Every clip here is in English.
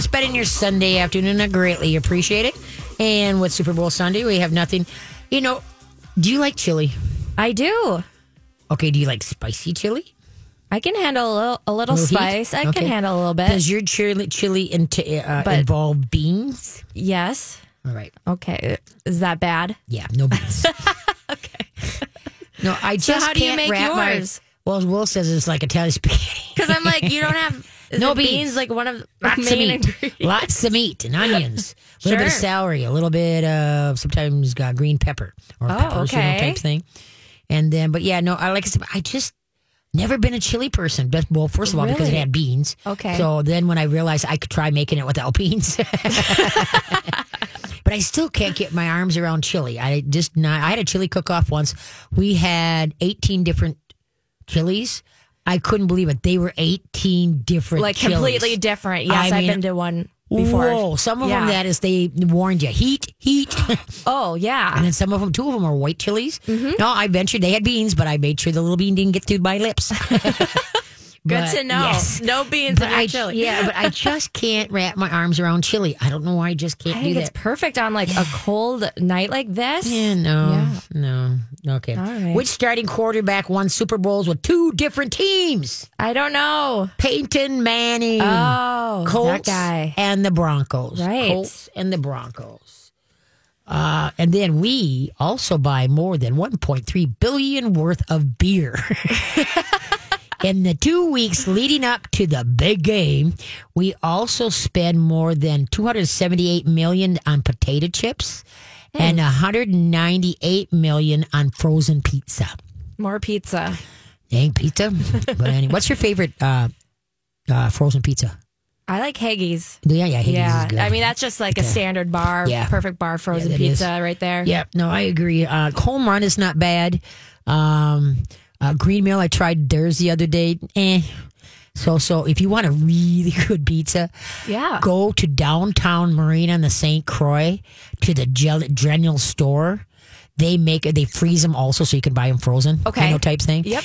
spending your Sunday afternoon. I greatly appreciate it. And with Super Bowl Sunday, we have nothing. You know, do you like chili? I do. Okay, do you like spicy chili? I can handle a little, a little, Little heat? spice. I Okay. can handle a little bit. Does your chili, chili into, uh, But- involve beans? yes. All right. Okay. Is that bad? Yeah, no beans. okay. No, I just So how do you make wrap my- yours? Well, Will says it's like Italian spaghetti. Because I'm like, you don't have No it beans. Like one of Lots of meat. Lots of meat and onions. A little bit of celery, a little bit of sometimes got green pepper or Oh, peppers, you know, type thing. And then, but yeah, no, I like I said, I just never been a chili person. But, well, first of all, because it had beans. Okay. So then when I realized I could try making it without beans. but I still can't get my arms around chili. I just not. I had a chili cook off once. We had 18 different chilies. I couldn't believe it. They were 18 different like chilies. completely different. Yes, I I've mean, been to one before. Whoa, some of Yeah. them that is they warned you heat, heat, Oh yeah, and then some of them, two of them are white chilies. Mm-hmm. No, I ventured they had beans, but I made sure the little bean didn't get through my lips. Good But, to know. yes. No beans But in your I, chili. yeah, but I just can't wrap my arms around chili. I don't know why I just can't I do think it's that. perfect on like a cold night like this. Yeah, no, Yeah. no. Okay. Right. Which starting quarterback won Super Bowls with two different teams? I don't know. Peyton Manning. Oh, Colts that guy. and the Broncos. Right. Colts and the Broncos. Uh, and then we also buy more than 1.3 billion worth of beer. In the two weeks leading up to the big game, we also spend more than 278 million on potato chips and 198 million on frozen pizza. More pizza. Dang pizza! but anyway, what's your favorite uh, uh, frozen pizza? I like Heggies. Yeah, yeah, Heggies is yeah, good. I mean that's just like a standard bar, Yeah. perfect bar frozen that pizza is. right there. Yep, no, I agree. Uh, home run is not bad. Um, uh, Green Mill, I tried theirs the other day. Eh. So, so if you want a really good pizza, Yeah. go to downtown Marine on the St. Croix to the Gel- General store. They make they freeze them also so you can buy them frozen. Okay. You know, type thing. Yep.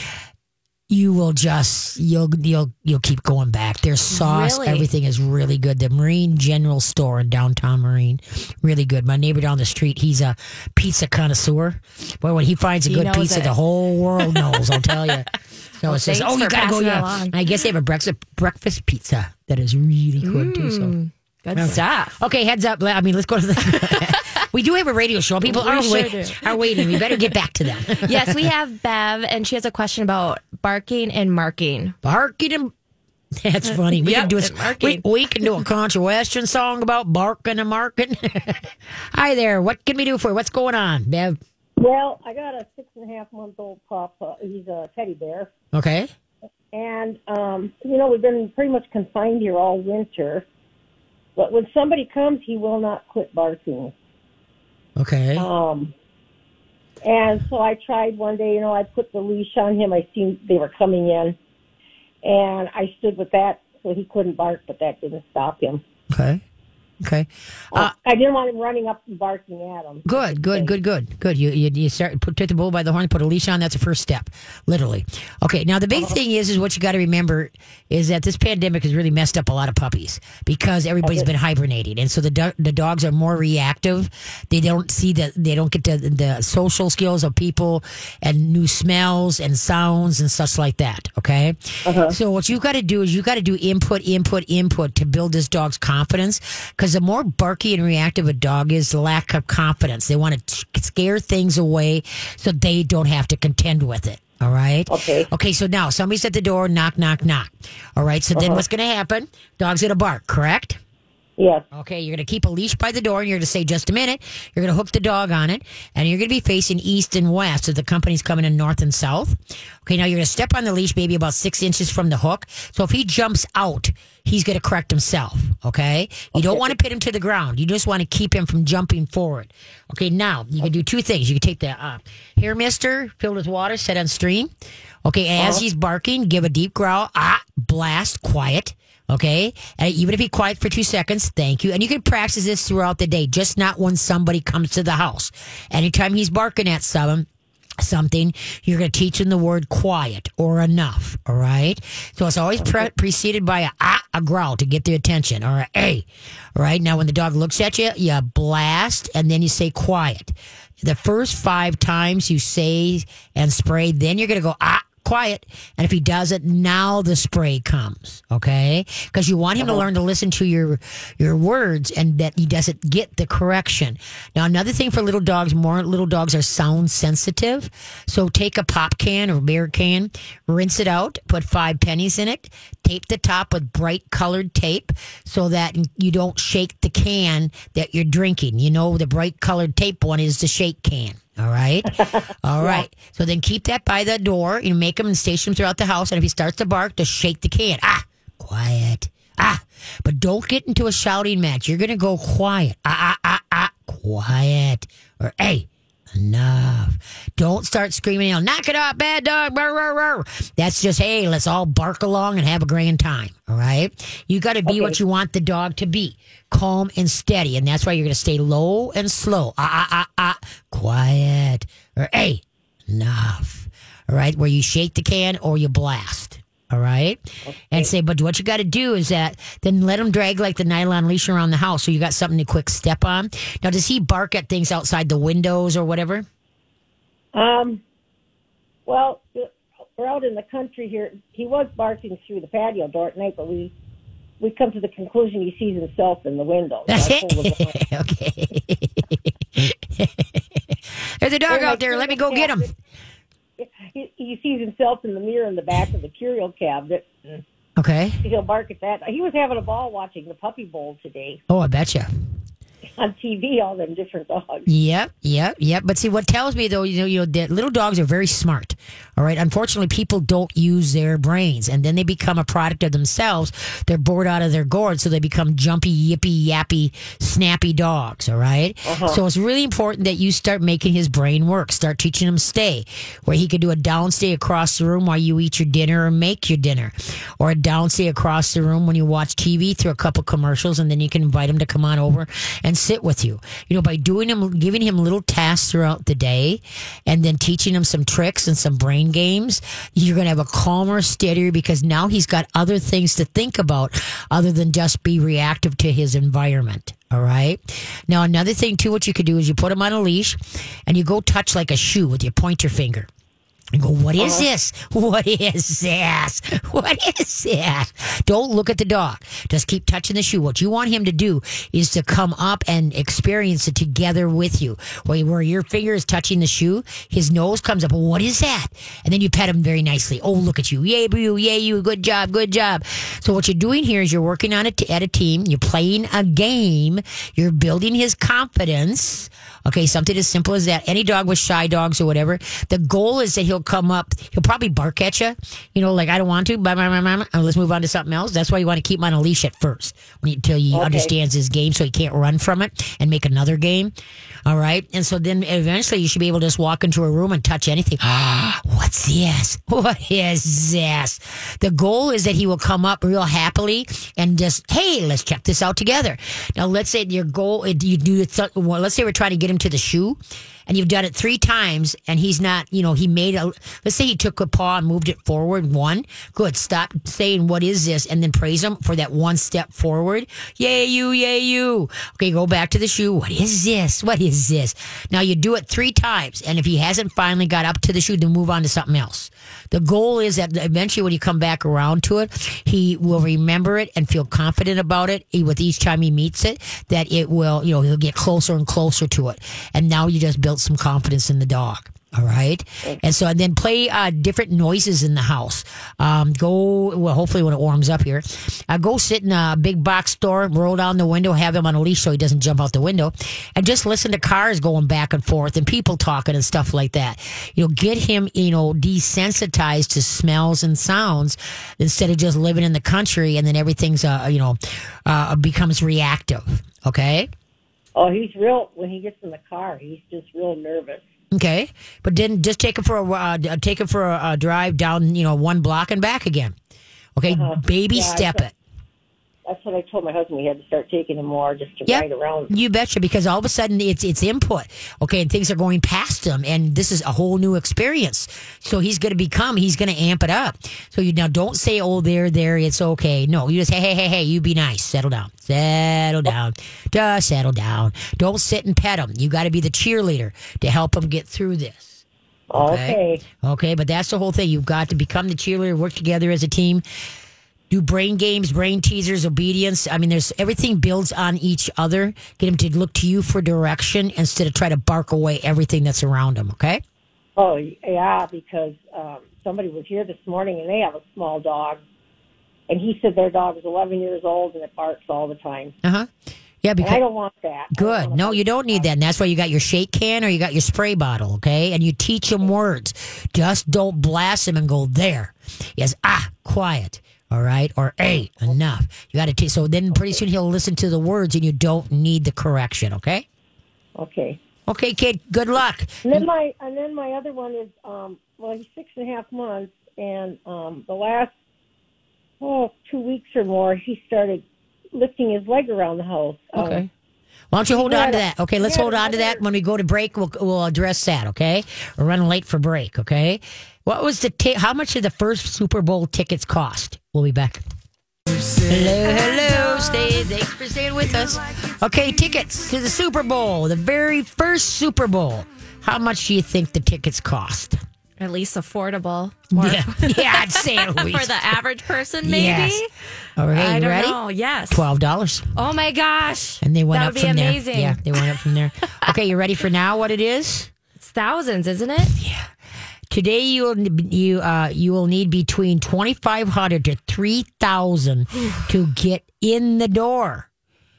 You will just, you'll, you'll, you'll keep going back. Their sauce, Really? everything is really good. The Marine General store in downtown Marine, really good. My neighbor down the street, he's a pizza connoisseur. Boy, when he finds a He good pizza, it. the whole world knows, I'll tell you. So it says, thanks oh, you got to go. Yeah. I guess they have a breakfast, breakfast pizza that is really good too. So. Mm, good stuff. Okay, heads up. I mean, let's go to the. we do have a radio show. People We are, sure wait, are waiting. We better get back to them. yes, we have Bev, and she has a question about barking and marking. barking and. That's funny. We Yep, can do a, and we, marking. we can do a country western song about barking and marking. Hi there. What can we do for you? What's going on, Bev? Well, I got a six and a half month old pup. Uh, he's a teddy bear. Okay. And, um, you know, we've been pretty much confined here all winter. But when somebody comes, he will not quit barking. Okay. Um, and so I tried one day, you know, I put the leash on him. I seen they were coming in. And I stood with that so he couldn't bark, but that didn't stop him. Okay. Okay. Uh, I didn't want him running up and barking at him. Good, good, good, good, good. You you, you start put take the bull by the horn, put a leash on. That's the first step, literally. Okay. Now the big thing is, is what you got to remember is that this pandemic has really messed up a lot of puppies because everybody's been hibernating, and so the do- the dogs are more reactive. They don't see the they don't get the the social skills of people and new smells and sounds and such like that. Okay. So what you got to do is you got to do input, input, input to build this dog's confidence. Because the more barky and reactive a dog is, the lack of confidence. They want to scare things away so they don't have to contend with it. All right. Okay. Okay. So now somebody's at the door. Knock, knock, knock. All right. So then uh-huh. what's going to happen? Dog's going to bark. Correct. Yes. Okay, you're going to keep a leash by the door and you're going to say, just a minute. You're going to hook the dog on it and you're going to be facing east and west. So the company's coming in north and south. Okay, now you're going to step on the leash maybe about six inches from the hook. So if he jumps out, he's going to correct himself. Okay, you don't want to pin him to the ground. You just want to keep him from jumping forward. Okay, now you can do two things. You can take the uh, hair mister filled with water, set on stream. Okay, as he's barking, give a deep growl. Ah, blast, quiet. Okay. And even if he quiet for two seconds, thank you. And you can practice this throughout the day, just not when somebody comes to the house. Anytime he's barking at someone, something, you're going to teach him the word quiet or enough. All right. So it's always pre- preceded by a ah, a growl to get their attention or a A. All right. Now, when the dog looks at you, you blast and then you say quiet. The first five times you say and spray, then you're going to go, ah, quiet. And if he does it, now the spray comes. Okay. Because you want him to uh-huh. learn to listen to your, your words and that he doesn't get the correction. Now, another thing for little dogs, more little dogs are sound sensitive. So take a pop can or beer can, rinse it out, put five pennies in it, tape the top with bright colored tape so that you don't shake the can that you're drinking. You know, the bright colored tape one is the shake can. All right. All right. So then keep that by the door. You make him and station him throughout the house. And if he starts to bark, just shake the can. Ah, quiet. Ah, but don't get into a shouting match. You're going to go quiet. Ah, ah, ah, ah, quiet. Or, hey, enough. Don't start screaming, know, knock it off, bad dog. Rah, rah, rah. That's just, hey, let's all bark along and have a grand time. All right. You got to be Okay. what you want the dog to be calm and steady. And that's why you're going to stay low and slow. Ah, ah, ah, ah, quiet. Or, hey, enough. All right. Where you shake the can or you blast. All right. And say, but what you got to do is that then let him drag like the nylon leash around the house so you got something to quick step on. Now, does he bark at things outside the windows or whatever? Um, well, we're out in the country here. He was barking through the patio door at night, but we we come to the conclusion he sees himself in the window. That's That's what was okay. There's a dog They're out there. Let me go get him. He, he sees himself in the mirror in the back of the curio cabinet. Okay. He'll bark at that. He was having a ball watching the Puppy Bowl today Oh, I betcha. On TV. All them different dogs. Yep, yep, yep. But see, what tells me though, you know, you know, that little dogs are very smart. All right. Unfortunately, people don't use their brains, and then they become a product of themselves. They're bored out of their gourd, so they become jumpy, yippy, yappy, snappy dogs. All right? Uh-huh. So it's really important that you start making his brain work. Start teaching him stay, where he could do a down stay across the room while you eat your dinner or make your dinner, or a down stay across the room when you watch TV through a couple commercials, and then you can invite him to come on over and sit with you. You know, by doing him, giving him little tasks throughout the day, and then teaching him some tricks and some brain games, you're going to have a calmer, steadier because now he's got other things to think about other than just be reactive to his environment. All right. Now, another thing too, what you could do is you put him on a leash and you go touch like a shoe with your pointer finger. And go, what is uh-huh. this? What is this? What is this? Don't look at the dog. Just keep touching the shoe. What you want him to do is to come up and experience it together with you. Where, where your finger is touching the shoe, his nose comes up. What is that? And then you pet him very nicely. Oh, look at you. Yay, boo. Yay, you. Good job. Good job. So what you're doing here is you're working on it at a team. You're playing a game. You're building his confidence. Okay, something as simple as that. Any dog with shy dogs or whatever. The goal is that he'll come up. He'll probably bark at you. You know, like I don't want to. Blah, blah, blah, blah, let's move on to something else. That's why you want to keep him on a leash at first, until he Okay. understands his game, so he can't run from it and make another game. All right, and so then eventually you should be able to just walk into a room and touch anything. What's this? What is this? The goal is that he will come up real happily and just, hey, let's check this out together. Now, let's say your goal, you do well, let's say we're trying to get him to the shoe and you've done it three times and he's not, you know, he made a, let's say he took a paw and moved it forward one. Good. Stop saying, what is this? And then praise him for that one step forward. Yay, you, yay, you. Okay, go back to the shoe. What is this? What is this? Now you do it three times. And if he hasn't finally got up to the shoe, then move on to something else. The goal is that eventually when you come back around to it, he will remember it and feel confident about it He- with each time he meets it, that it will, you know, he'll get closer and closer to it. And now you just built some confidence in the dog. All right. And so, and then play uh, different noises in the house. Um, go, well, hopefully when it warms up here, uh, go sit in a big box store, roll down the window, have him on a leash so he doesn't jump out the window, and just listen to cars going back and forth and people talking and stuff like that. You know, get him, you know, desensitized to smells and sounds instead of just living in the country and then everything's, uh, you know, uh, becomes reactive. Okay. Oh, he's real. When he gets in the car, he's just real nervous. Okay, but then just take him for a uh, take him for a, a drive down, you know, one block and back again. Okay, baby Uh-huh. Yeah, step it. That's what I told my husband. We had to start taking him more just to Yep. ride around. You betcha, because all of a sudden it's it's input, okay, and things are going past him, and this is a whole new experience. So he's going to become, he's going to amp it up. So you now don't say, "Oh, there, there, it's okay." No, you just hey, hey, hey, hey, you be nice, settle down, settle down, just settle down. Don't sit and pet him. You got to be the cheerleader to help him get through this. Okay. Okay, but that's the whole thing. You've got to become the cheerleader, work together as a team, do brain games, brain teasers, obedience. I mean, there's everything builds on each other. Get him to look to you for direction instead of try to bark away everything that's around him. Okay. Oh yeah, because um, somebody was here this morning and they have a small dog, and he said their dog is 11 years old and it barks all the time. Uh huh. Yeah, And I don't want that. Good. want No, you don't need that. And that's why you got your shake can or you got your spray bottle. Okay, and you teach him words. Just don't blast him and go there. Yes, ah, quiet. All right, or hey, enough. You got to teach. So then, pretty soon he'll listen to the words, and you don't need the correction. Okay. Okay. Okay, kid. Good luck. And then my and then my other one is um well he's six and a half months and um the last oh two weeks or more he started lifting his leg around the house. Um, Okay. Why don't you hold on to that? Okay, let's hold on to that. When we go to break, we'll we'll address that. Okay, we're running late for break. Okay, what was the how much did the first Super Bowl tickets cost? We'll be back. Hello, hello. Stay. Thanks for staying with us. Okay, tickets to the Super Bowl, the very first Super Bowl. How much do you think the tickets cost? At least affordable. Or Yeah, yeah, I'd say at for the average person, maybe. Yes. All right, I don't ready? know. Yes. Twelve dollars. Oh my gosh. And they went that up from amazing. there. Yeah, they went up from there. Okay, you ready for now? What it is? It's thousands, isn't it? Today you will you uh you will need between twenty five hundred to three thousand to get in the door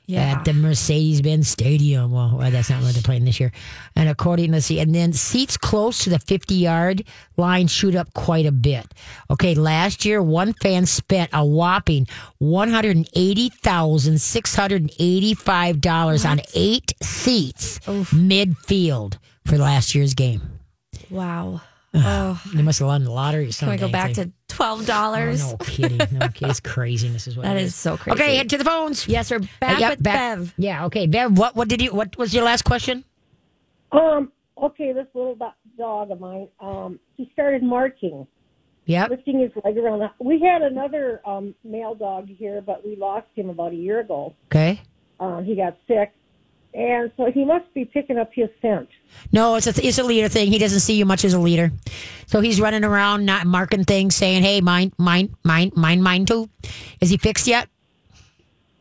Yeah. at the Mercedes Benz Stadium. Well, well, that's not where they're playing this year. And according to see, and then seats close to the fifty yard line shoot up quite a bit. Okay, last year one fan spent a whopping one hundred and eighty thousand six hundred and eighty five dollars on eight seats midfield for last year's game. Wow. Oh, They must have won the lottery or can we go back to twelve Oh, dollars? no kidding. No kidding. It's craziness is what That it is so crazy. Okay, head to the phones. Yes, we're Uh, back yep, with back- Bev. Yeah, okay. Bev, what what did you what was your last question? Um okay, this little dog of mine, um he started marking, Yep. lifting his leg around the we had another um male dog here but we lost him about a year ago. Okay. Um he got sick. And so he must be picking up his scent. No, it's a it's a leader thing. He doesn't see you much as a leader, so he's running around not marking things, saying, "Hey, mine, mine, mine, mine, mine too." Is he fixed yet?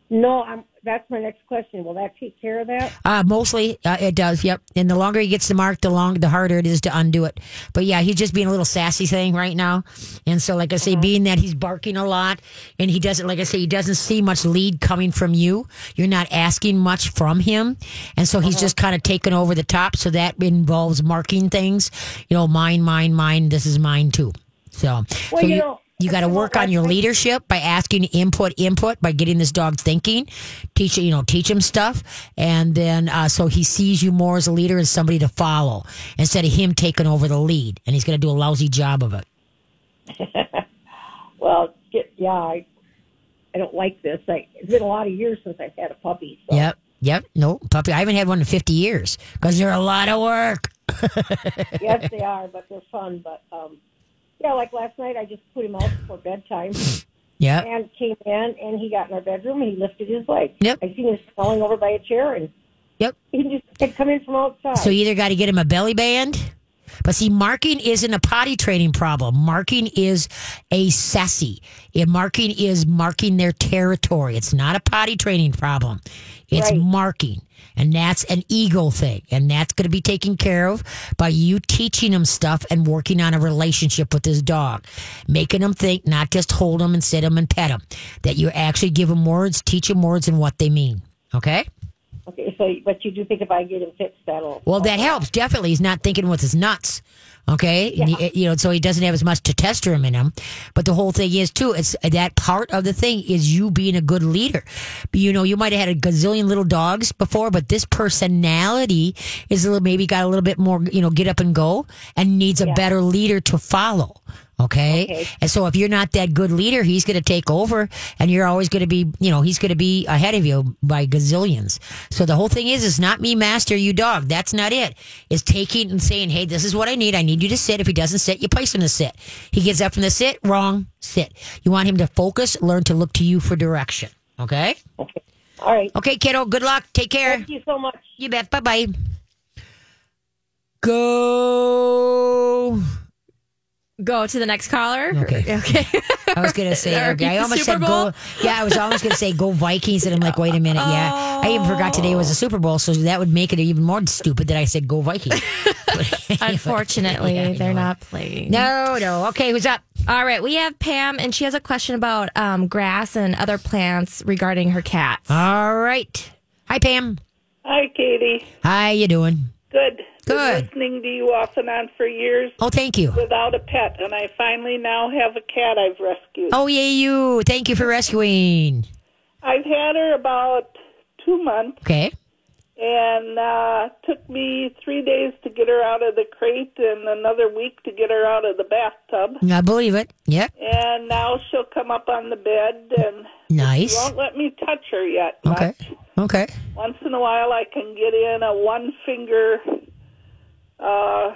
No, I'm that's my next question. Will that take care of that? Uh, mostly uh, it does. Yep. And the longer he gets the mark, the long the harder it is to undo it. But yeah, he's just being a little sassy thing right now. And so, like I say, being that he's barking a lot, and he doesn't, like I say, he doesn't see much lead coming from you. You're not asking much from him, and so he's just kind of taking over the top. So that involves marking things. You know, mine, mine, mine. This is mine too. So, Well, so you you, know, you got to work on your leadership by asking input, input by getting this dog thinking, teach you know teach him stuff, and then uh, so he sees you more as a leader and somebody to follow instead of him taking over the lead, and he's going to do a lousy job of it. Well, yeah, I, I don't like this. I, it's been a lot of years since I've had a puppy. So. Yep, yep. No puppy. I haven't had one in fifty years because they're a lot of work. yes, they are, but they're fun. But um, yeah, like last night, I just put him out before bedtime Yeah. and came in, and he got in our bedroom and he lifted his leg. Yep. I seen him falling over by a chair, and Yep. he just had come in from outside. So you either got to get him a belly band, but see, marking isn't a potty training problem. Marking is a sassy. Yeah, marking is marking their territory. It's not a potty training problem. It's Right. marking. And that's an ego thing. And that's going to be taken care of by you teaching them stuff and working on a relationship with this dog. Making them think, not just hold them and sit them and pet them, That you actually give him words, teach him words and what they mean. Okay? Okay, so but you do think if I get him fixed, that'll Well, that helps definitely. He's not thinking with his nuts. Okay, he- you know, so he doesn't have as much testosterone in him. But the whole thing is too. It's that part of the thing is you being a good leader. You know, you might have had a gazillion little dogs before, but this personality is a little maybe got a little bit more. You know, get up and go, and needs a better leader to follow. Okay? Okay. And so if you're not that good leader, he's going to take over and you're always going to be, you know, he's going to be ahead of you by gazillions. So the whole thing is, is not me master, you dog. That's not it. It's taking and saying, hey, this is what I need. I need you to sit. If he doesn't sit, you place him to sit. He gets up from the sit, wrong, sit. You want him to focus, learn to look to you for direction. Okay? Okay. All right. Okay, kiddo. Good luck. Take care. Thank you so much. You bet. Bye bye. Go. Go to the next caller. Okay. Okay. I was gonna say, Or okay, I the almost Super said Bowl? go. Yeah, I was almost gonna say go Vikings, and I'm like, wait a minute, yeah. I even forgot today was a Super Bowl, so that would make it even more stupid that I said go Vikings. Unfortunately, Yeah, I they're know. not playing. No, no. Okay, who's up? All right, we have Pam, and she has a question about um, grass and other plants regarding her cats. All right. Hi, Pam. Hi, Katie. How you doing? Good. Good. Been listening to you off and on for years Oh, thank you. without a pet, and I finally now have a cat I've rescued. Oh, yeah, you. Thank you for rescuing. I've had her about two months, Okay. and uh, took me three days to get her out of the crate and another week to get her out of the bathtub. I believe it. Yep. And now she'll come up on the bed, and Nice. she won't let me touch her yet. Okay. much. Okay. Once in a while, I can get in a one finger uh,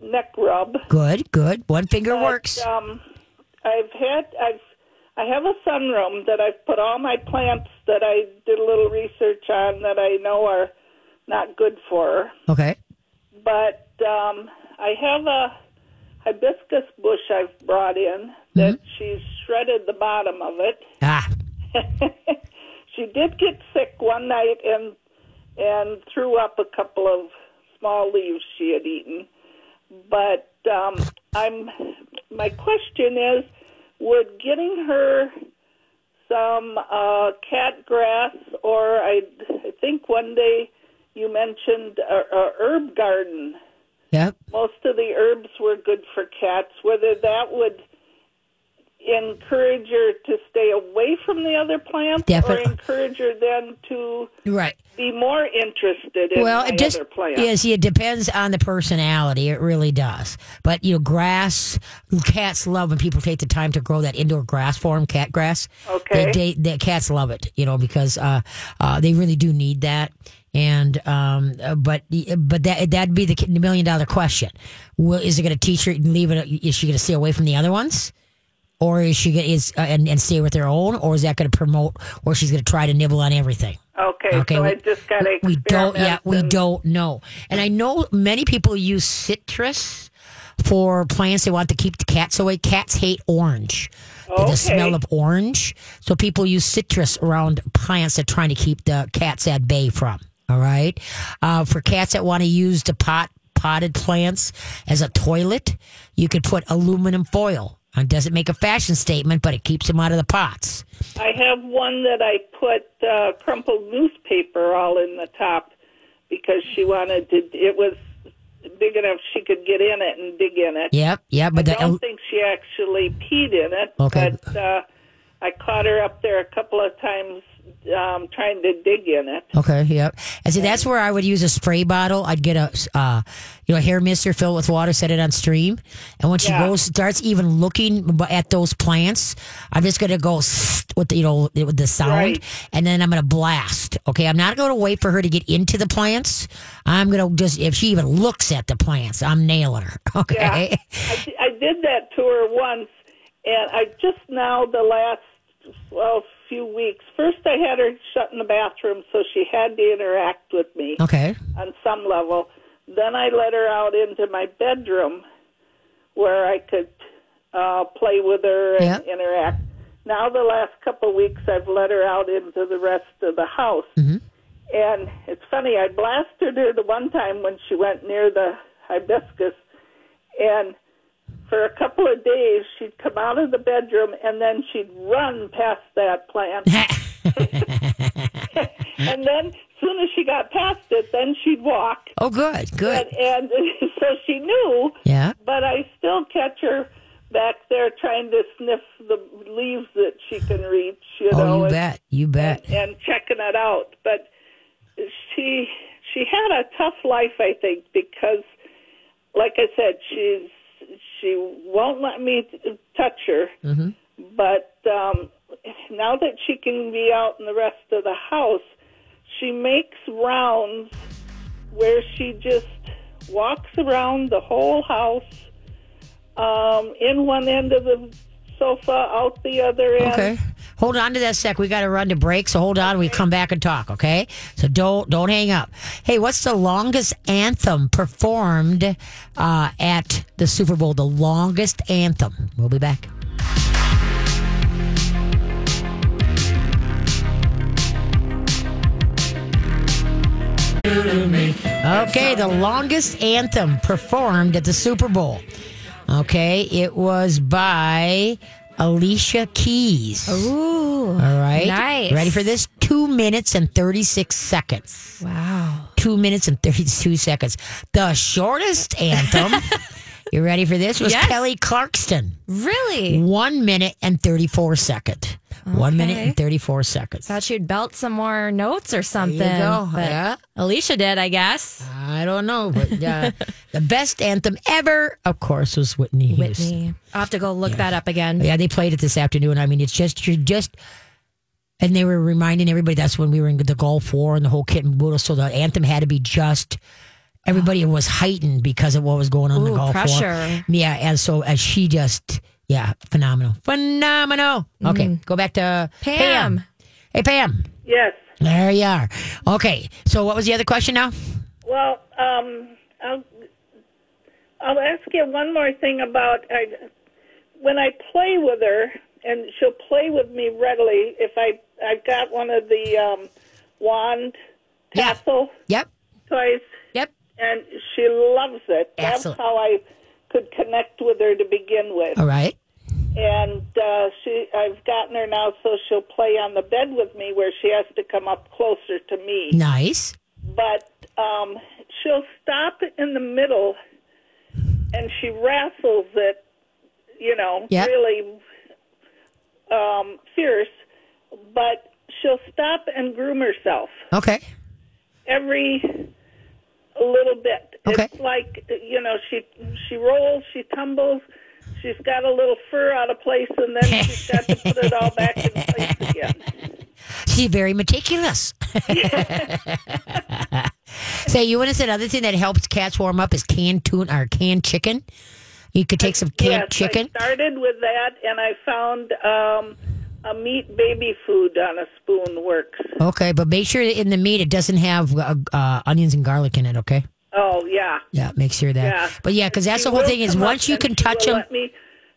neck rub. Good. Good. One finger But, works. Um, I've had I've I have a sunroom that I've put all my plants that I did a little research on that I know are not good for her. Okay. But um, I have a hibiscus bush I've brought in that she's shredded the bottom of it. Ah. she did get sick one night and and threw up a couple of small leaves she had eaten. But um, I'm my question is, would getting her some uh, cat grass, or I, I think one day you mentioned a, a herb garden. Yep. Most of the herbs were good for cats. Whether that would encourage her to stay away from the other plants, Definitely. or encourage her then to Right. be more interested in well, it just other plants. yes, it depends on the personality. It really does. But you know, grass, cats love when people take the time to grow that indoor grass for them, cat grass. Okay. they, they, the cats love it. You know, because uh, uh, they really do need that. And um, uh, but but that that'd be the million dollar question. Well, is it going to teach her leave it? Is she going to stay away from the other ones? Or is she is uh, and, and stay with her own, or is that going to promote, or she's going to try to nibble on everything? Okay, Okay, so we- I just got to we don't yeah we don't know. And i know many people use citrus for plants they want to keep the cats away. Cats hate orange. The smell of orange. So people use citrus around plants they're trying to keep the cats at bay from all right? Uh, for cats that want to use the pot potted plants as a toilet you could put aluminum foil it doesn't make a fashion statement but it keeps them out of the pots I have one that I put uh, crumpled newspaper all in the top because she wanted to. It was big enough she could get in it and dig in it. yep yep but I don't think she actually peed in it, Okay. but uh, I caught her up there a couple of times um, trying to dig in it. Okay, yep. And see, that's where I would use a spray bottle. I'd get a, uh, you know, a hair mister, fill it with water, set it on stream, and when she goes, starts even looking at those plants, I'm just gonna go with the, you know with the sound, Right. and then I'm gonna blast. Okay, I'm not gonna wait for her to get into the plants. I'm gonna just if she even looks at the plants, I'm nailing her. Okay. Yeah, I, I did that to her once, and I just now the last well few weeks. First, I had her shut in the bathroom, so she had to interact with me Okay. on some level. Then I let her out into my bedroom, where I could uh, play with her and interact. Now, the last couple of weeks, I've let her out into the rest of the house. And it's funny, I blasted her the one time when she went near the hibiscus, and for a couple of days, she'd come out of the bedroom and then she'd run past that plant. and then, as soon as she got past it, then she'd walk. oh, good, good. And, and so she knew, Yeah. but I still catch her back there trying to sniff the leaves that she can reach, you oh, know. Oh, you and- bet. You bet. and checking it out. But she she had a tough life, I think, because, like I said, she's she won't let me t- touch her. Mm-hmm. But um, now that she can be out in the rest of the house, she makes rounds where she just walks around the whole house, um, in one end of the sofa, out the other end. Okay. Hold on to that sec. We got to run to break, so hold on. We come back and talk. Okay. So don't don't hang up. Hey, what's the longest anthem performed uh, at the Super Bowl? The longest anthem. We'll be back. Okay, the longest anthem performed at the Super Bowl. Okay, it was by Alicia Keys. Ooh. All right. Nice. Ready for this? Two minutes and 36 seconds. Wow. Two minutes and 32 seconds. The shortest anthem. you ready for this? Was Yes. Kelly Clarkson. Really? One minute and thirty four 34 second. One minute and 34 seconds. Thought you'd belt some more notes or something. Yeah. Alicia did, I guess. I don't know, but uh, the best anthem ever, of course, was Whitney Houston. Whitney. I'll have to go look that up again. Yeah, they played it this afternoon. I mean, it's just you're just, and they were reminding everybody that's when we were in the Gulf War and the whole kit and boodle. So the anthem had to be just. Everybody was heightened because of what was going on in the Ooh, Gulf pressure. War. Yeah, and so as she just, yeah, phenomenal, phenomenal. Okay, go back to Pam. Hey, Pam. Yes. There you are. Okay, so what was the other question now? Well, um, I'll I'll ask you one more thing about I, when I play with her, and she'll play with me readily. If I I've got one of the um, wand Yeah. tassel Yep. toys, Yep. And she loves it. Excellent. That's how I could connect with her to begin with. All right. And uh, she, I've gotten her now, so she'll play on the bed with me, where she has to come up closer to me Nice. but um, she'll stop in the middle and she wrestles it, you know, Yep. really um, fierce. But she'll stop and groom herself Okay. every little bit. Okay. It's like you know, she she rolls, she tumbles. She's got a little fur out of place, and then she's got to put it all back in place again. She's very meticulous. Say, you want to say another thing that helps cats warm up is canned tuna or canned chicken. You could take some canned yes, chicken. I started with that, and I found um, a meat baby food on a spoon works. Okay, but make sure in the meat it doesn't have uh, uh, onions and garlic in it. Okay. Oh yeah, Yeah, make sure that. yeah. But yeah, because that's She the whole thing is once you can touch them, me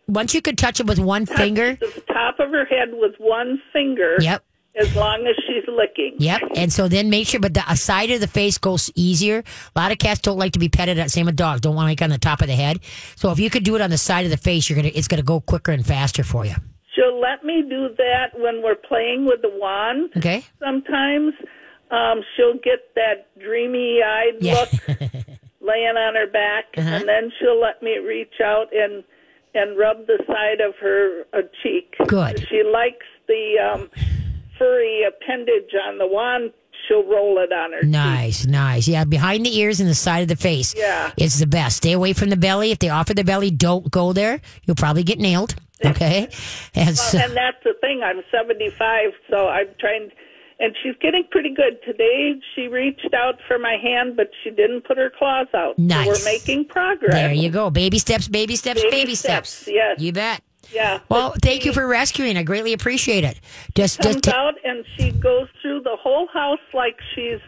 once you can touch them with one finger. the top of her head with one finger. Yep. As long as she's licking. Yep. And so then make sure, but the uh, side of the face goes easier. A lot of cats don't like to be petted. At, same with dogs. Don't want to like on the top of the head. So if you could do it on the side of the face, you're gonna it's gonna go quicker and faster for you. She'll let me do that when we're playing with the wand. Okay. Sometimes um, she'll get that dreamy-eyed Yeah. look laying on her back, Uh-huh. and then she'll let me reach out and and rub the side of her uh, cheek. Good. She likes the um, furry appendage on the wand. She'll roll it on her cheek. Nice, nice. Yeah, behind the ears and the side of the face. Yeah. It's the best. Stay away from the belly. If they offer the belly, don't go there. You'll probably get nailed. Okay. And so, and that's the thing. I'm 75, so I'm trying. And she's getting pretty good. Today, she reached out for my hand, but she didn't put her claws out. Nice. So we're making progress. there you go. Baby steps, baby steps, baby, Baby steps. steps, yes. You bet. Yeah. Well, thank she you for rescuing. I greatly appreciate it. Just, comes just ta- out and she goes through the whole house like she's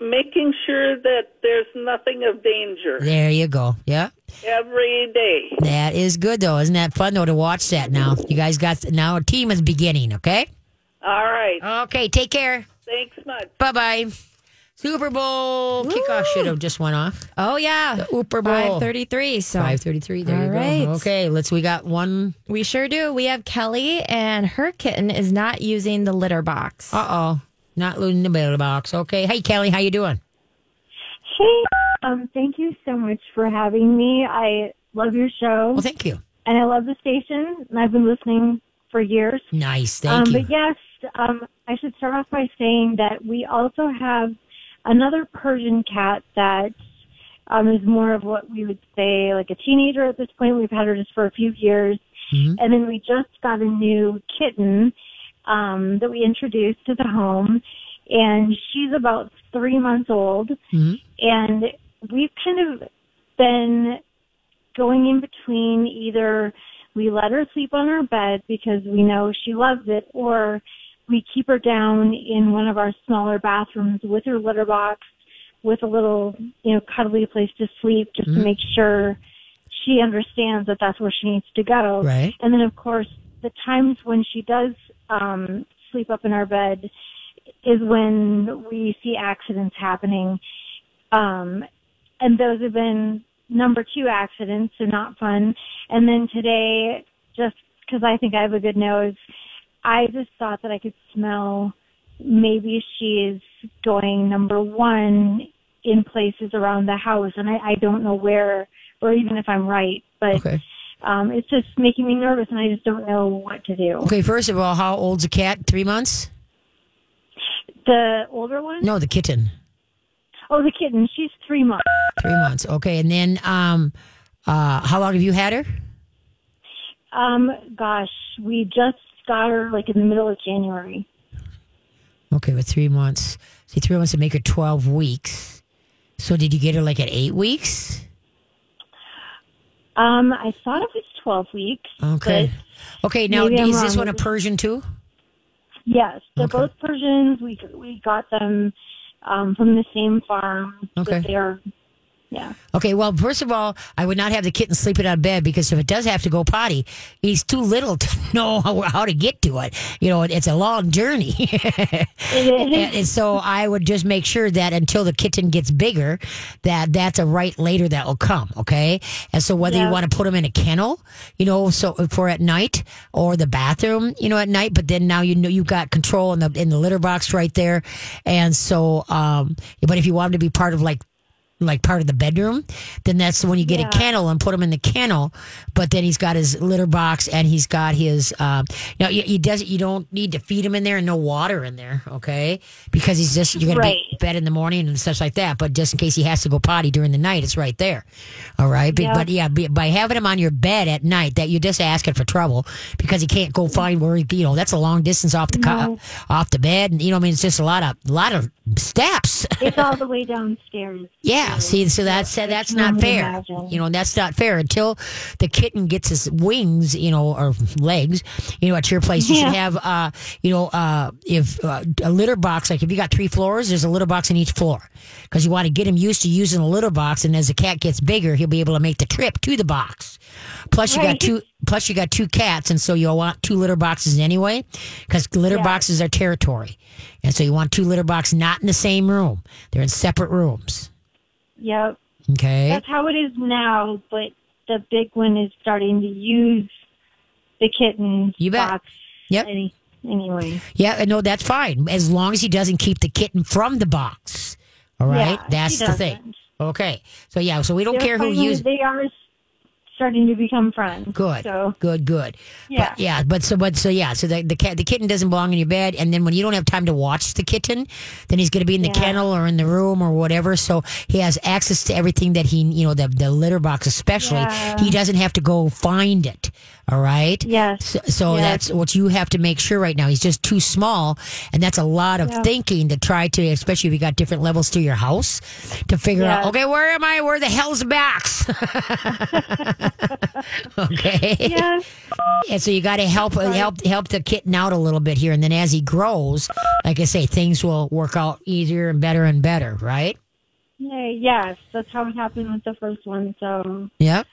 making sure that there's nothing of danger there you go. Yeah. every day. That is good though. Isn't that fun though to watch that now? You guys got now a team is beginning, okay? All right. Okay, take care. Thanks much. Bye bye. Super Bowl kickoff should have just went off. Oh yeah. Super Bowl. 533. So Five thirty three. There All you go. right. Okay, let's. We got one. we sure do. We have Kelly and her kitten is not using the litter box. Uh oh, not losing the mail box. Okay. Hey Kelly, how you doing? Hey, um, thank you so much for having me. I love your show Well, thank you. and I love the station, and I've been listening for years. Nice. Thank um, you. But yes, um, I should start off by saying that we also have another Persian cat that um, is more of what we would say like a teenager at this point. We've had her just for a few years. Mhm. And then we just got a new kitten um, that we introduced to the home. And she's about three months old. Mhm. And we've kind of been going in between either we let her sleep on our bed because we know she loves it, or we keep her down in one of our smaller bathrooms with her litter box, with a little, you know, cuddly place to sleep, just Mhm. to make sure she understands that that's where she needs to go. Right. And then, of course, the times when she does um, sleep up in our bed is when we see accidents happening. Um, and those have been number two accidents, so not fun. And then today, just because I think I have a good nose, I just thought that I could smell maybe she is going number one in places around the house, and I, I don't know where or even if I'm right, but Okay. Um, it's just making me nervous, and I just don't know what to do. Okay. First of all, how old's the cat? Three months? The older one? No, the kitten. Oh, the kitten. She's three months. Three months. Okay. And then, um, uh, how long have you had her? Um, gosh, we just got her like in the middle of January. Okay, with three months. See, three months to make her 12 weeks. So did you get her like at eight weeks? Um, I thought it was twelve weeks. Okay. Okay, now maybe I'm is this wrong. one a Persian too? Yes, they're Okay. both Persians. We we got them um, from the same farm. Okay. They're yeah. Okay, well, first of all, I would not have the kitten sleeping on bed because if it does have to go potty, he's too little to know how, how to get to it. You know, it's a long journey. And, and so I would just make sure that until the kitten gets bigger, that that's a right later that will come. Okay. And so whether you want to put him in a kennel, you know, so for at night or the bathroom, you know, at night, but then now you know you've got control in the, in the litter box right there. And so, um, but if you want him to be part of like, like part of the bedroom, then that's when you get Yeah. a kennel and put him in the kennel. But then he's got his litter box and he's got his. Uh, now he, he does. You don't need to feed him in there and no water in there, okay? Because he's just you're gonna Right. be bed in the morning and such like that. But just in case he has to go potty during the night, it's right there. All right. But, Yeah. but yeah, be- by having him on your bed at night, that you're just asking for trouble because he can't go find where he, you know that's a long distance off the co- off the bed, and you know I mean it's just a lot of lot of steps. It's all the way downstairs. Yeah, see, so that's that's not fair. imagine. You know, that's not fair until the kitten gets his wings, you know, or legs. You know, at your place, you should have, uh, you know, uh, if uh, a litter box. Like if you got three floors, there's a litter box in each floor because you want to get him used to using a litter box, and as the cat gets bigger, he'll be able to make the trip to the box. Plus, you got two. Plus, you got two cats, and so you'll want two litter boxes anyway, because litter Yeah. boxes are territory, and so you want two litter boxes not in the same room; they're in separate rooms. Yep. Okay. That's how it is now, but the big one is starting to use the kitten You bet. box. Yep. Any, anyway. Yeah, no, that's fine as long as he doesn't keep the kitten from the box. All right, Yeah, that's the thing. Okay, so yeah, so we don't They're care who uses. They are starting to become friends. Good, So good, good. Yeah. but, yeah. But so, but so, yeah. So the the cat, the kitten doesn't belong in your bed, and then when you don't have time to watch the kitten, then he's going to be in the Yeah. kennel or in the room or whatever. So he has access to everything that he, you know, the the litter box especially. Yeah. He doesn't have to go find it. All right. Yes. So, so Yes. that's what you have to make sure right now. He's just too small, and that's a lot of Yeah. thinking to try to, especially if you got different levels to your house, to figure out. Okay, where am I? Where the hell's box? okay. yes. And so you got to help help help the kitten out a little bit here, and then as he grows, like I say, things will work out easier and better and better, right? Yeah, yes. That's how it happened with the first one. So Yep.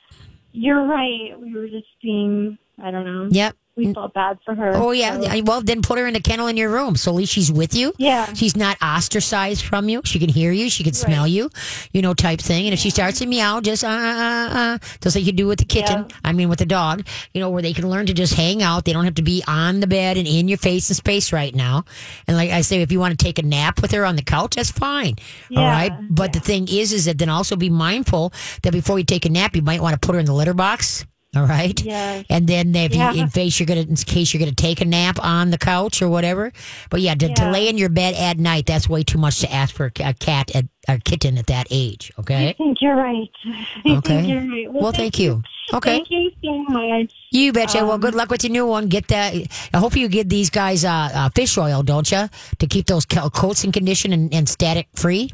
you're right. We were just being, I don't know. Yep. We felt bad for her. Oh yeah. so- Well, then put her in a kennel in your room, so at least she's with you. Yeah. She's not ostracized from you. She can hear you. She can smell you, you know, type thing. And if she starts to meow, just uh, uh, uh, just like you do with the kitten. Yeah. I mean, with the dog, you know, where they can learn to just hang out. They don't have to be on the bed and in your face and space right now. And like I say, if you want to take a nap with her on the couch, that's fine. All Yeah, right. But the thing is, is that then also be mindful that before you take a nap, you might want to put her in the litter box All right. Yes. And then if Yeah. you, in case you're gonna, in case you're gonna take a nap on the couch or whatever. But yeah, to, to lay in your bed at night, that's way too much to ask for a cat at a kitten at that age. Okay. I think you're right. I Okay. think you're right. Well, thank you. Okay. Thank you so much. You betcha. well, Um, good luck with your new one. Get that. I hope you get these guys uh, uh, fish oil, don't you, to keep those coats in condition and, and static free.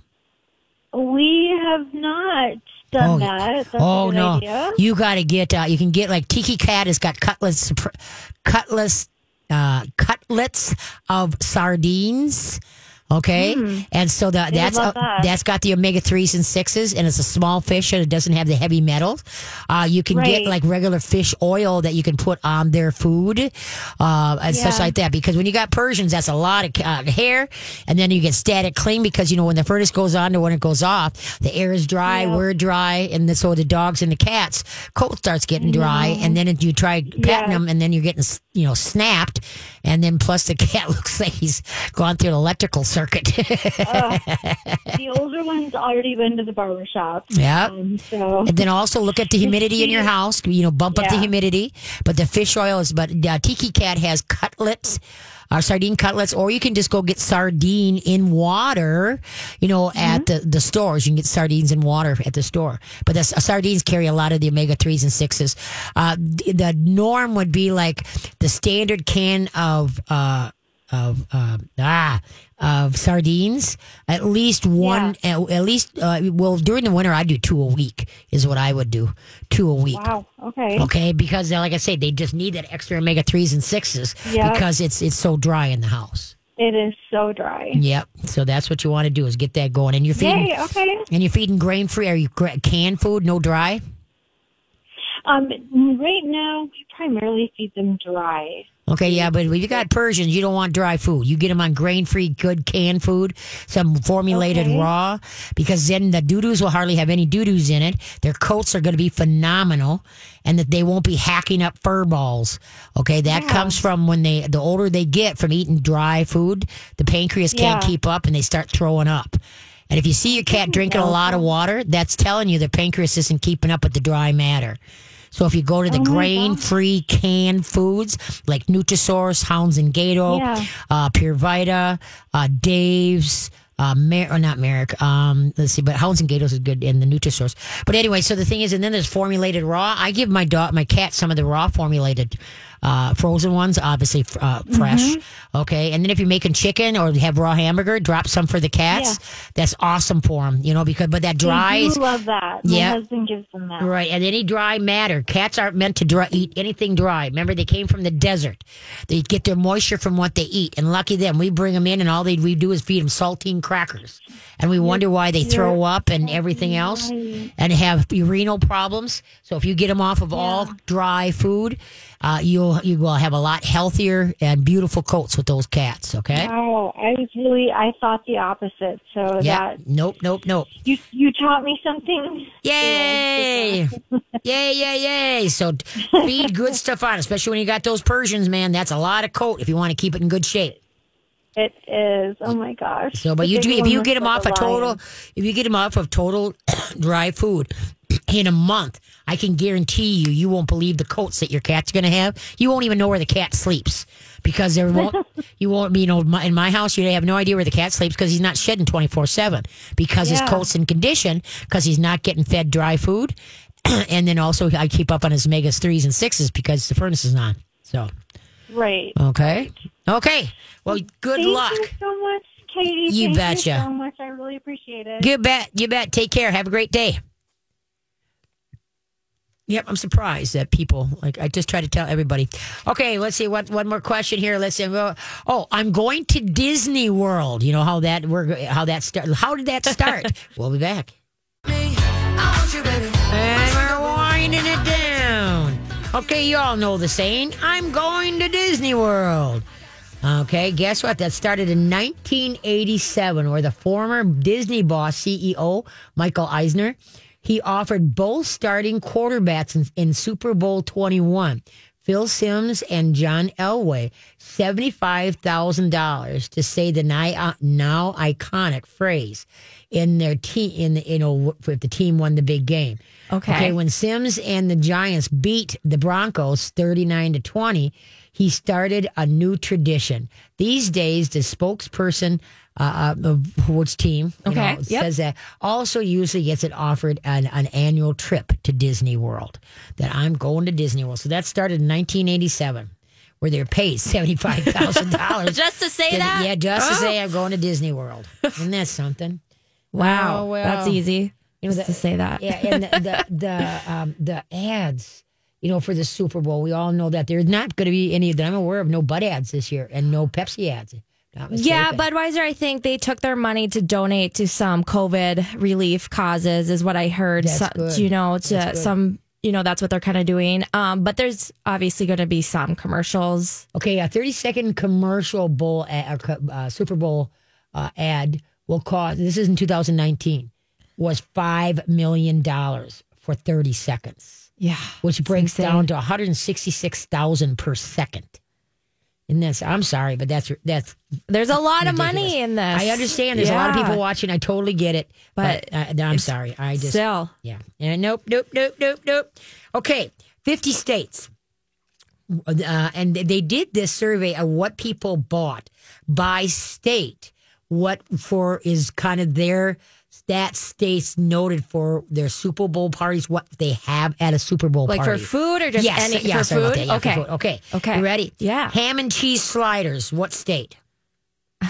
We have not done Oh, that. That's oh no, idea. you got to get. Uh, you can get like Tiki Cat has got cutlets, cutlets, uh, cutlets of sardines. Okay, and so the, that's uh, that. that's got the omega threes and sixes, and it's a small fish and it doesn't have the heavy metals. Uh, you can get like regular fish oil that you can put on their food, uh, and stuff Yeah. like that. Because when you got Persians, that's a lot of uh, hair, and then you get static clean because you know when the furnace goes on to when it goes off, the air is dry, we're dry, and the, so the dogs and the cats coat starts getting dry, and then you try petting Yeah. them, and then you're getting you know snapped, and then plus the cat looks like he's gone through an electrical circuit. the older one's already been to the barber shop. yeah. Um, so And then also look at the humidity in your house. You know, bump up the humidity. But the fish oil is. But uh, Tiki Cat has cutlets, uh, sardine cutlets, or you can just go get sardine in water. You know, at the the stores, you can get sardines in water at the store. But the s- sardines carry a lot of the omega threes and sixes. Uh, the, the norm would be like the standard can of. Of uh, ah of sardines at least one at, at least uh, well during the winter i do two a week is what i would do two a week wow. Okay. okay because like i say they just need that extra omega 3s and 6s Yeah. because it's it's so dry in the house It is so dry. yep so that's what you want to do is get that going and you're feeding Yay. Okay. and you're feeding grain free are you canned food no dry Um, right now we primarily feed them dry. Okay, yeah, but when you got Persians, you don't want dry food. You get them on grain-free, good canned food, some formulated Okay. raw, because then the doo-doos will hardly have any doo-doos in it. Their coats are going to be phenomenal, and that they won't be hacking up fur balls. Okay, that comes from when they, the older they get from eating dry food, the pancreas can't Yeah. keep up and they start throwing up. And if you see your cat drinking a lot of water, that's telling you the pancreas isn't keeping up with the dry matter. So if you go to the grain free canned foods like Nutrisource, Hounds and Gato, Yeah. uh, Pure Vita, uh, Dave's, uh, Mer- or not Merrick, um, let's see, but Hounds and Gatos is good in the Nutrisource. But anyway, so the thing is, and then there's formulated raw. I give my dog, my cat, some of the raw formulated, uh, frozen ones, obviously, uh, fresh. Mm-hmm. Okay. And then if you're making chicken or have raw hamburger, drop some for the cats. That's awesome for them, you know, because, but that dry I love that. My Yeah. husband gives them that. Right, and any dry matter. Cats aren't meant to dry, eat anything dry. Remember, they came from the desert. They get their moisture from what they eat, and lucky them. We bring them in, and all they we do is feed them saltine crackers, and we wonder why they throw up and everything else, and have renal problems. So if you get them off of all dry food, uh, you'll you will have a lot healthier and beautiful coats with those cats. Okay. Wow, I was really I thought the opposite. So Yeah. that Nope. Nope. Nope. you you taught me something. Yay! yay, yay, yay. So feed good stuff on, especially when you got those Persians, man. That's a lot of coat if you want to keep it in good shape. It is. Oh my gosh. So, but The you do, if you get them off a a total, if you get them off of total dry food in a month, I can guarantee you, you won't believe the coats that your cat's going to have. You won't even know where the cat sleeps because there won't, you won't be, you know, in my house, you have no idea where the cat sleeps because he's not shedding 24 seven because his coat's in condition because he's not getting fed dry food. and then also I keep up on his megas threes and sixes because the furnace is on. So, Right. okay. Okay. Well, good Thank luck. you so much, Katie. You Thank betcha. You so much. I really appreciate it. You bet. You bet. Take care. Have a great day. Yep, I'm surprised that people like. I just try to tell everybody. Okay, let's see. What one more question here? Let's see. Oh, I'm going to Disney World. You know how that we're how that start. How did that start? we'll be back. And we're winding it down. Okay, you all know the saying. I'm going to Disney World. Okay, guess what? That started in 1987, where the former Disney boss CEO Michael Eisner he offered both starting quarterbacks in, in Super Bowl 21, Phil Simms and John Elway, $75,000 to say the uh, now iconic phrase in their team. In the, you know, if the team won the big game. Okay. Okay. When Simms and the Giants beat the Broncos 39 to 20, he started a new tradition. These days, the spokesperson uh, uh, of which team you Okay. know, Yep. says that also usually gets it offered an, an annual trip to Disney World. That I'm going to Disney World. So that started in 1987, where they're paid seventy-five thousand dollars Just to say that? Yeah, just to Oh. say I'm going to Disney World. Isn't that something? Wow. Oh, well. That's easy. You know, just the- to say that. Yeah, and the the the, um, the ads, you know, for the Super Bowl, we all know that there's not going to be any that I'm aware of. No Bud ads this year, and no Pepsi ads. Yeah. Budweiser, I think they took their money to donate to some COVID relief causes, is what I heard. So- You know, to some, you know, that's what they're kind of doing. Um, but there's obviously going to be some commercials. okay, a 30 second commercial bowl ad, or uh, Super Bowl uh, ad will cost. This is in 2019. Was five million dollars for 30 seconds. Yeah. which breaks insane. down to 166,000 per second. And this. I'm sorry, but that's that's There's a lot of money in this. I understand. There's a lot of people watching. I totally get it, but, But uh, I'm sorry. I just Still. yeah. And nope, nope, nope, nope, nope. Okay, 50 states. Uh, and they did this survey of what people bought by state. What for is kind of their that states noted for their Super Bowl parties. What they have at a Super Bowl Like party. Like for food or just yes, any yeah, for food? Yeah, for okay. food. okay, Okay. You ready? Yeah. Ham and cheese sliders. What state? I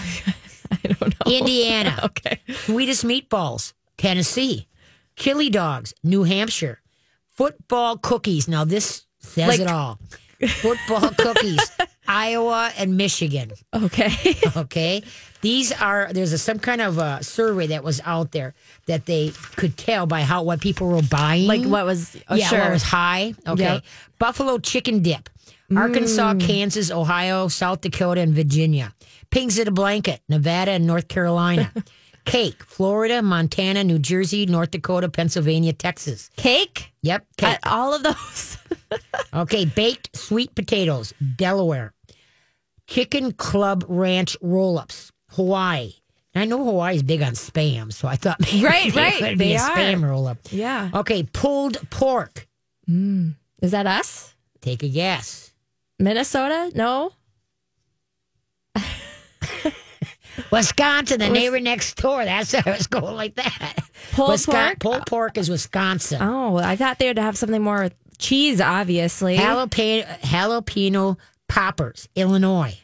don't know. Indiana. Okay. Sweetest meatballs, Tennessee. Chili dogs, New Hampshire. Football cookies. Now this says Like- it all. Football cookies, Iowa and Michigan. Okay. Okay, these are there's a, some kind of a survey that was out there that they could tell by how what people were buying. like what was oh, yeah, sure. what was high. Okay, Yep. buffalo chicken dip, Arkansas, Mm. Kansas, Ohio, South Dakota, and Virginia. Pigs in a blanket, Nevada and North Carolina. Cake, Florida, Montana, New Jersey, North Dakota, Pennsylvania, Texas. Cake? Yep, cake. Uh, all of those. Okay, baked sweet potatoes, Delaware. Chicken Club Ranch roll ups, Hawaii. I know Hawaii's big on spam, so I thought maybe Right, right, would be they a are. spam roll up. yeah. Okay, pulled pork. Is that us? Take a guess. Minnesota? No. Wisconsin, the Was- neighbor next door. That's why I was going like that. Pulled Wisconsin, pork? Pulled pork is Wisconsin. Oh, I thought they would have something more with cheese, obviously. Jalapeno, jalapeno poppers, Illinois.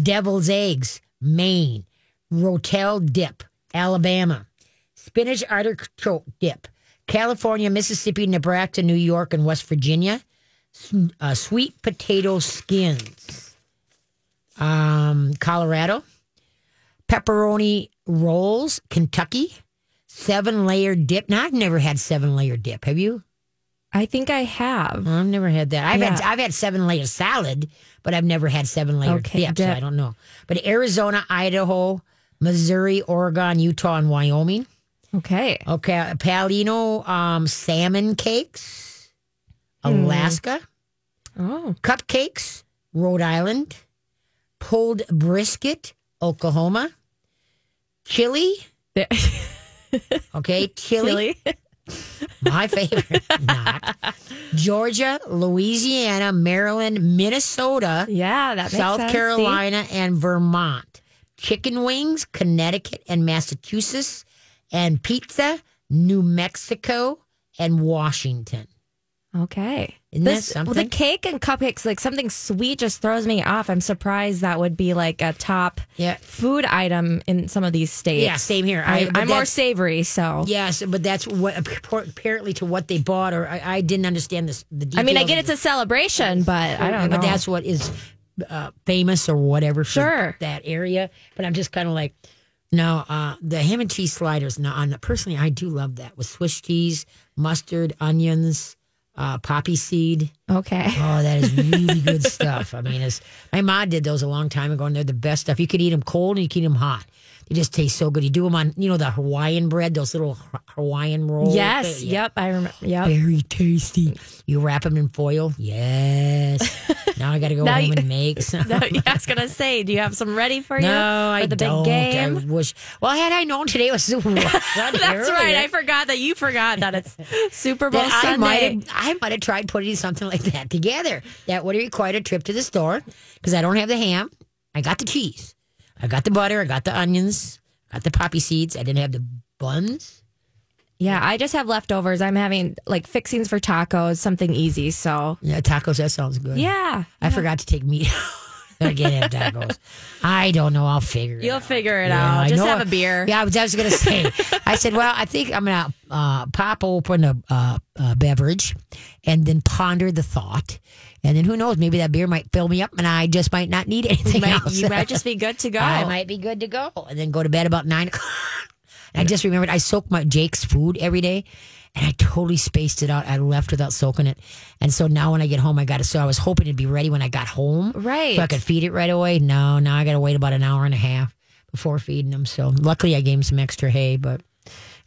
Devil's eggs, Maine. Rotel dip, Alabama. Spinach artichoke dip, California, Mississippi, Nebraska, New York, and West Virginia. Uh, sweet potato skins, um, Colorado. Pepperoni rolls, Kentucky. Seven layer dip. Now I've never had seven layer dip. Have you? I think I have. I've never had that. I've had I've had seven layer salad, but I've never had seven layer Okay, dip, so. I don't know. But Arizona, Idaho, Missouri, Oregon, Utah, and Wyoming. Okay. Okay, Palino um, salmon cakes, Alaska, Oh. cupcakes, Rhode Island, pulled brisket, Oklahoma, chili. Okay, chili, Chili. my favorite. Not Georgia, Louisiana, Maryland, Minnesota. yeah, that South sense. Carolina and Vermont. Chicken wings, Connecticut and Massachusetts. And pizza, New Mexico and Washington. Okay. Isn't This- well, the cake and cupcakes, like something sweet, just throws me off. I'm surprised that would be like a top Yeah. food item in some of these states. Yeah, same here. I, I, I'm more savory, so. Yes, but that's what apparently to what they bought, or I, I didn't understand this. The I mean, I get it's a celebration, but I don't know. But that's what is uh, famous or whatever for Sure. that area. But I'm just kind of like, no, uh, the ham and cheese sliders. No, on personally, I do love that with Swiss cheese, mustard, onions, uh, poppy seed. okay. Oh, that is really good stuff. I mean, it's, my mom did those a long time ago, and they're the best stuff. You could eat them cold and you could eat them hot. They just taste so good. You do them on, you know, the Hawaiian bread, those little Hawaiian rolls. Yes. Yeah. Yep. I remember. Yep. Very tasty. You wrap them in foil. Yes. now I got to go home you- and make some. No, yeah, I was gonna say, do you have some ready for you? No, I for the don't. big game. I wish. Well, had I known today was Super Bowl That's right. I forgot that you forgot that it's Super Bowl that I Sunday. might have I might have tried putting something like that together. That would have required a trip to the store because I don't have the ham. I got the cheese. I got the butter. I got the onions. Got the poppy seeds. I didn't have the buns. yeah, I just have leftovers. I'm having like fixings for tacos, something easy. So Yeah, tacos. That sounds good. yeah, I forgot to take meat. I can't have tacos. I don't know. I'll figure it you'll out. figure it Yeah, out. I Just know have a beer. Yeah, I was, I was going to say. I said, well, I think I'm going to uh, pop open a, uh, a beverage and then ponder the thought. And then who knows? Maybe that beer might fill me up and I just might not need anything You might, else. you might just be good to go. I might be good to go. And then go to bed about nine o'clock. And I just remembered I soak my Jake's food every day. And I totally spaced it out. I left without soaking it. And so now when I get home, I got to, so I was hoping it'd be ready when I got home. Right. So I could feed it right away. No, now I got to wait about an hour and a half before feeding them. So luckily I gave him some extra hay, but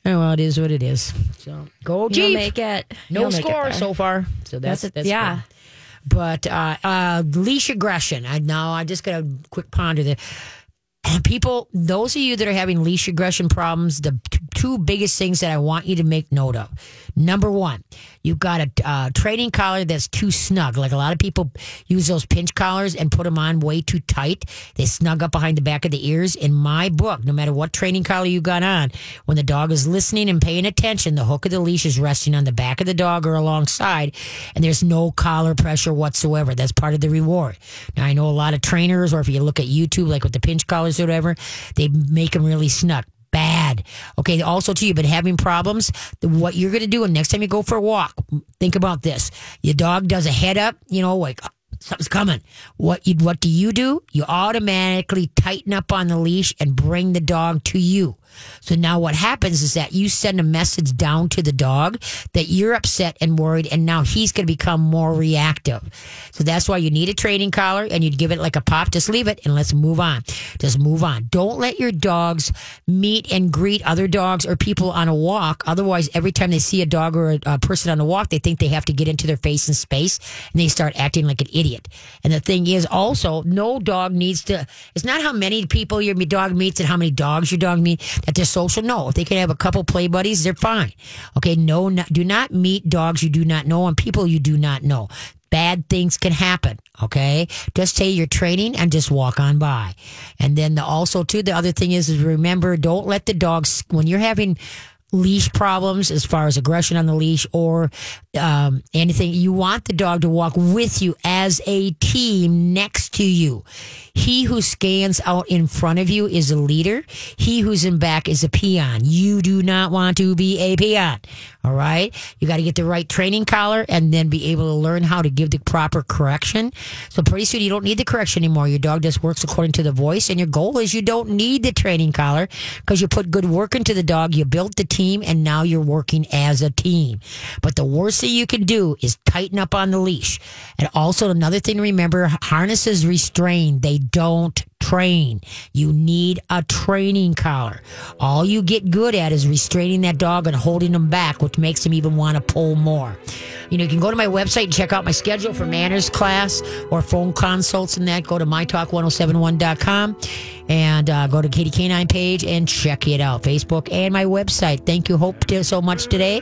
oh, well, it is what it is. So go You'll make it. no You'll make it score so far. So that's, That's that's, it. Yeah. But uh, uh, leash aggression. I now I just got to quick ponder that. People, those of you that are having leash aggression problems, the t- two biggest things that I want you to make note of. Number one, you've got a uh, training collar that's too snug. Like a lot of people use those pinch collars and put them on way too tight. They snug up behind the back of the ears. In my book, no matter what training collar you got on, when the dog is listening and paying attention, the hook of the leash is resting on the back of the dog or alongside, and there's no collar pressure whatsoever. That's part of the reward. Now, I know a lot of trainers, or if you look at YouTube, like with the pinch collars or whatever, they make them really snug. Bad. Okay. Also, too, you've been having problems. What you're going to do, and next time you go for a walk, think about this. Your dog does a head up, you know, like something's coming. What you what do you do? You automatically tighten up on the leash and bring the dog to you. So now what happens is that you send a message down to the dog that you're upset and worried, and now he's going to become more reactive. So that's why you need a training collar and you'd give it like a pop. Just leave it and let's move on. Just move on. Don't let your dogs meet and greet other dogs or people on a walk. Otherwise, every time they see a dog or a, a person on a walk, they think they have to get into their face and space and they start acting like an idiot. And the thing is also, no dog needs to, it's not how many people your dog meets and how many dogs your dog meets that they're social. No, if they can have a couple play buddies, they're fine. Okay. No, not, do not meet dogs you do not know and people you do not know. Bad things can happen. Okay. Just say you're training and just walk on by. And then the, also too, the other thing is, is remember, don't let the dogs, when you're having leash problems as far as aggression on the leash or um, anything. You want the dog to walk with you as a team next to you. He who scans out in front of you is a leader. He who's in back is a peon. You do not want to be a peon. All right. You got to get the right training collar and then be able to learn how to give the proper correction. So pretty soon you don't need the correction anymore. Your dog just works according to the voice and your goal is you don't need the training collar because you put good work into the dog. You built the team and now you're working as a team. But the worst thing you can do is tighten up on the leash. And also another thing to remember, harnesses restrain. They don't train. You need a training collar. All you get good at is restraining that dog and holding them back, which makes them even want to pull more. You know, you can go to my website and check out my schedule for manners class or phone consults and that. Go to mytalk1071.com and uh, go to Katie Canine page and check it out. Facebook and my website. Thank you, Hope, so much today.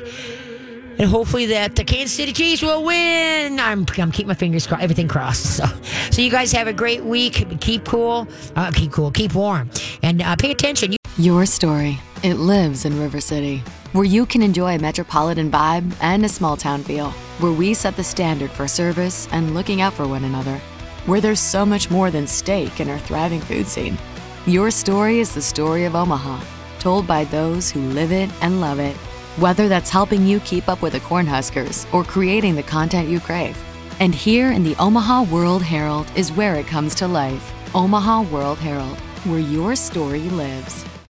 And hopefully that the Kansas City Chiefs will win. I'm, I'm keeping my fingers crossed, everything crossed. So, so you guys have a great week. Keep cool, uh, keep cool, keep warm, and uh, pay attention. Your story. It lives in River City, where you can enjoy a metropolitan vibe and a small town feel, where we set the standard for service and looking out for one another, where there's so much more than steak in our thriving food scene. Your story is the story of Omaha, told by those who live it and love it. Whether that's helping you keep up with the Cornhuskers or creating the content you crave. And here in the Omaha World Herald is where it comes to life. Omaha World Herald, where your story lives.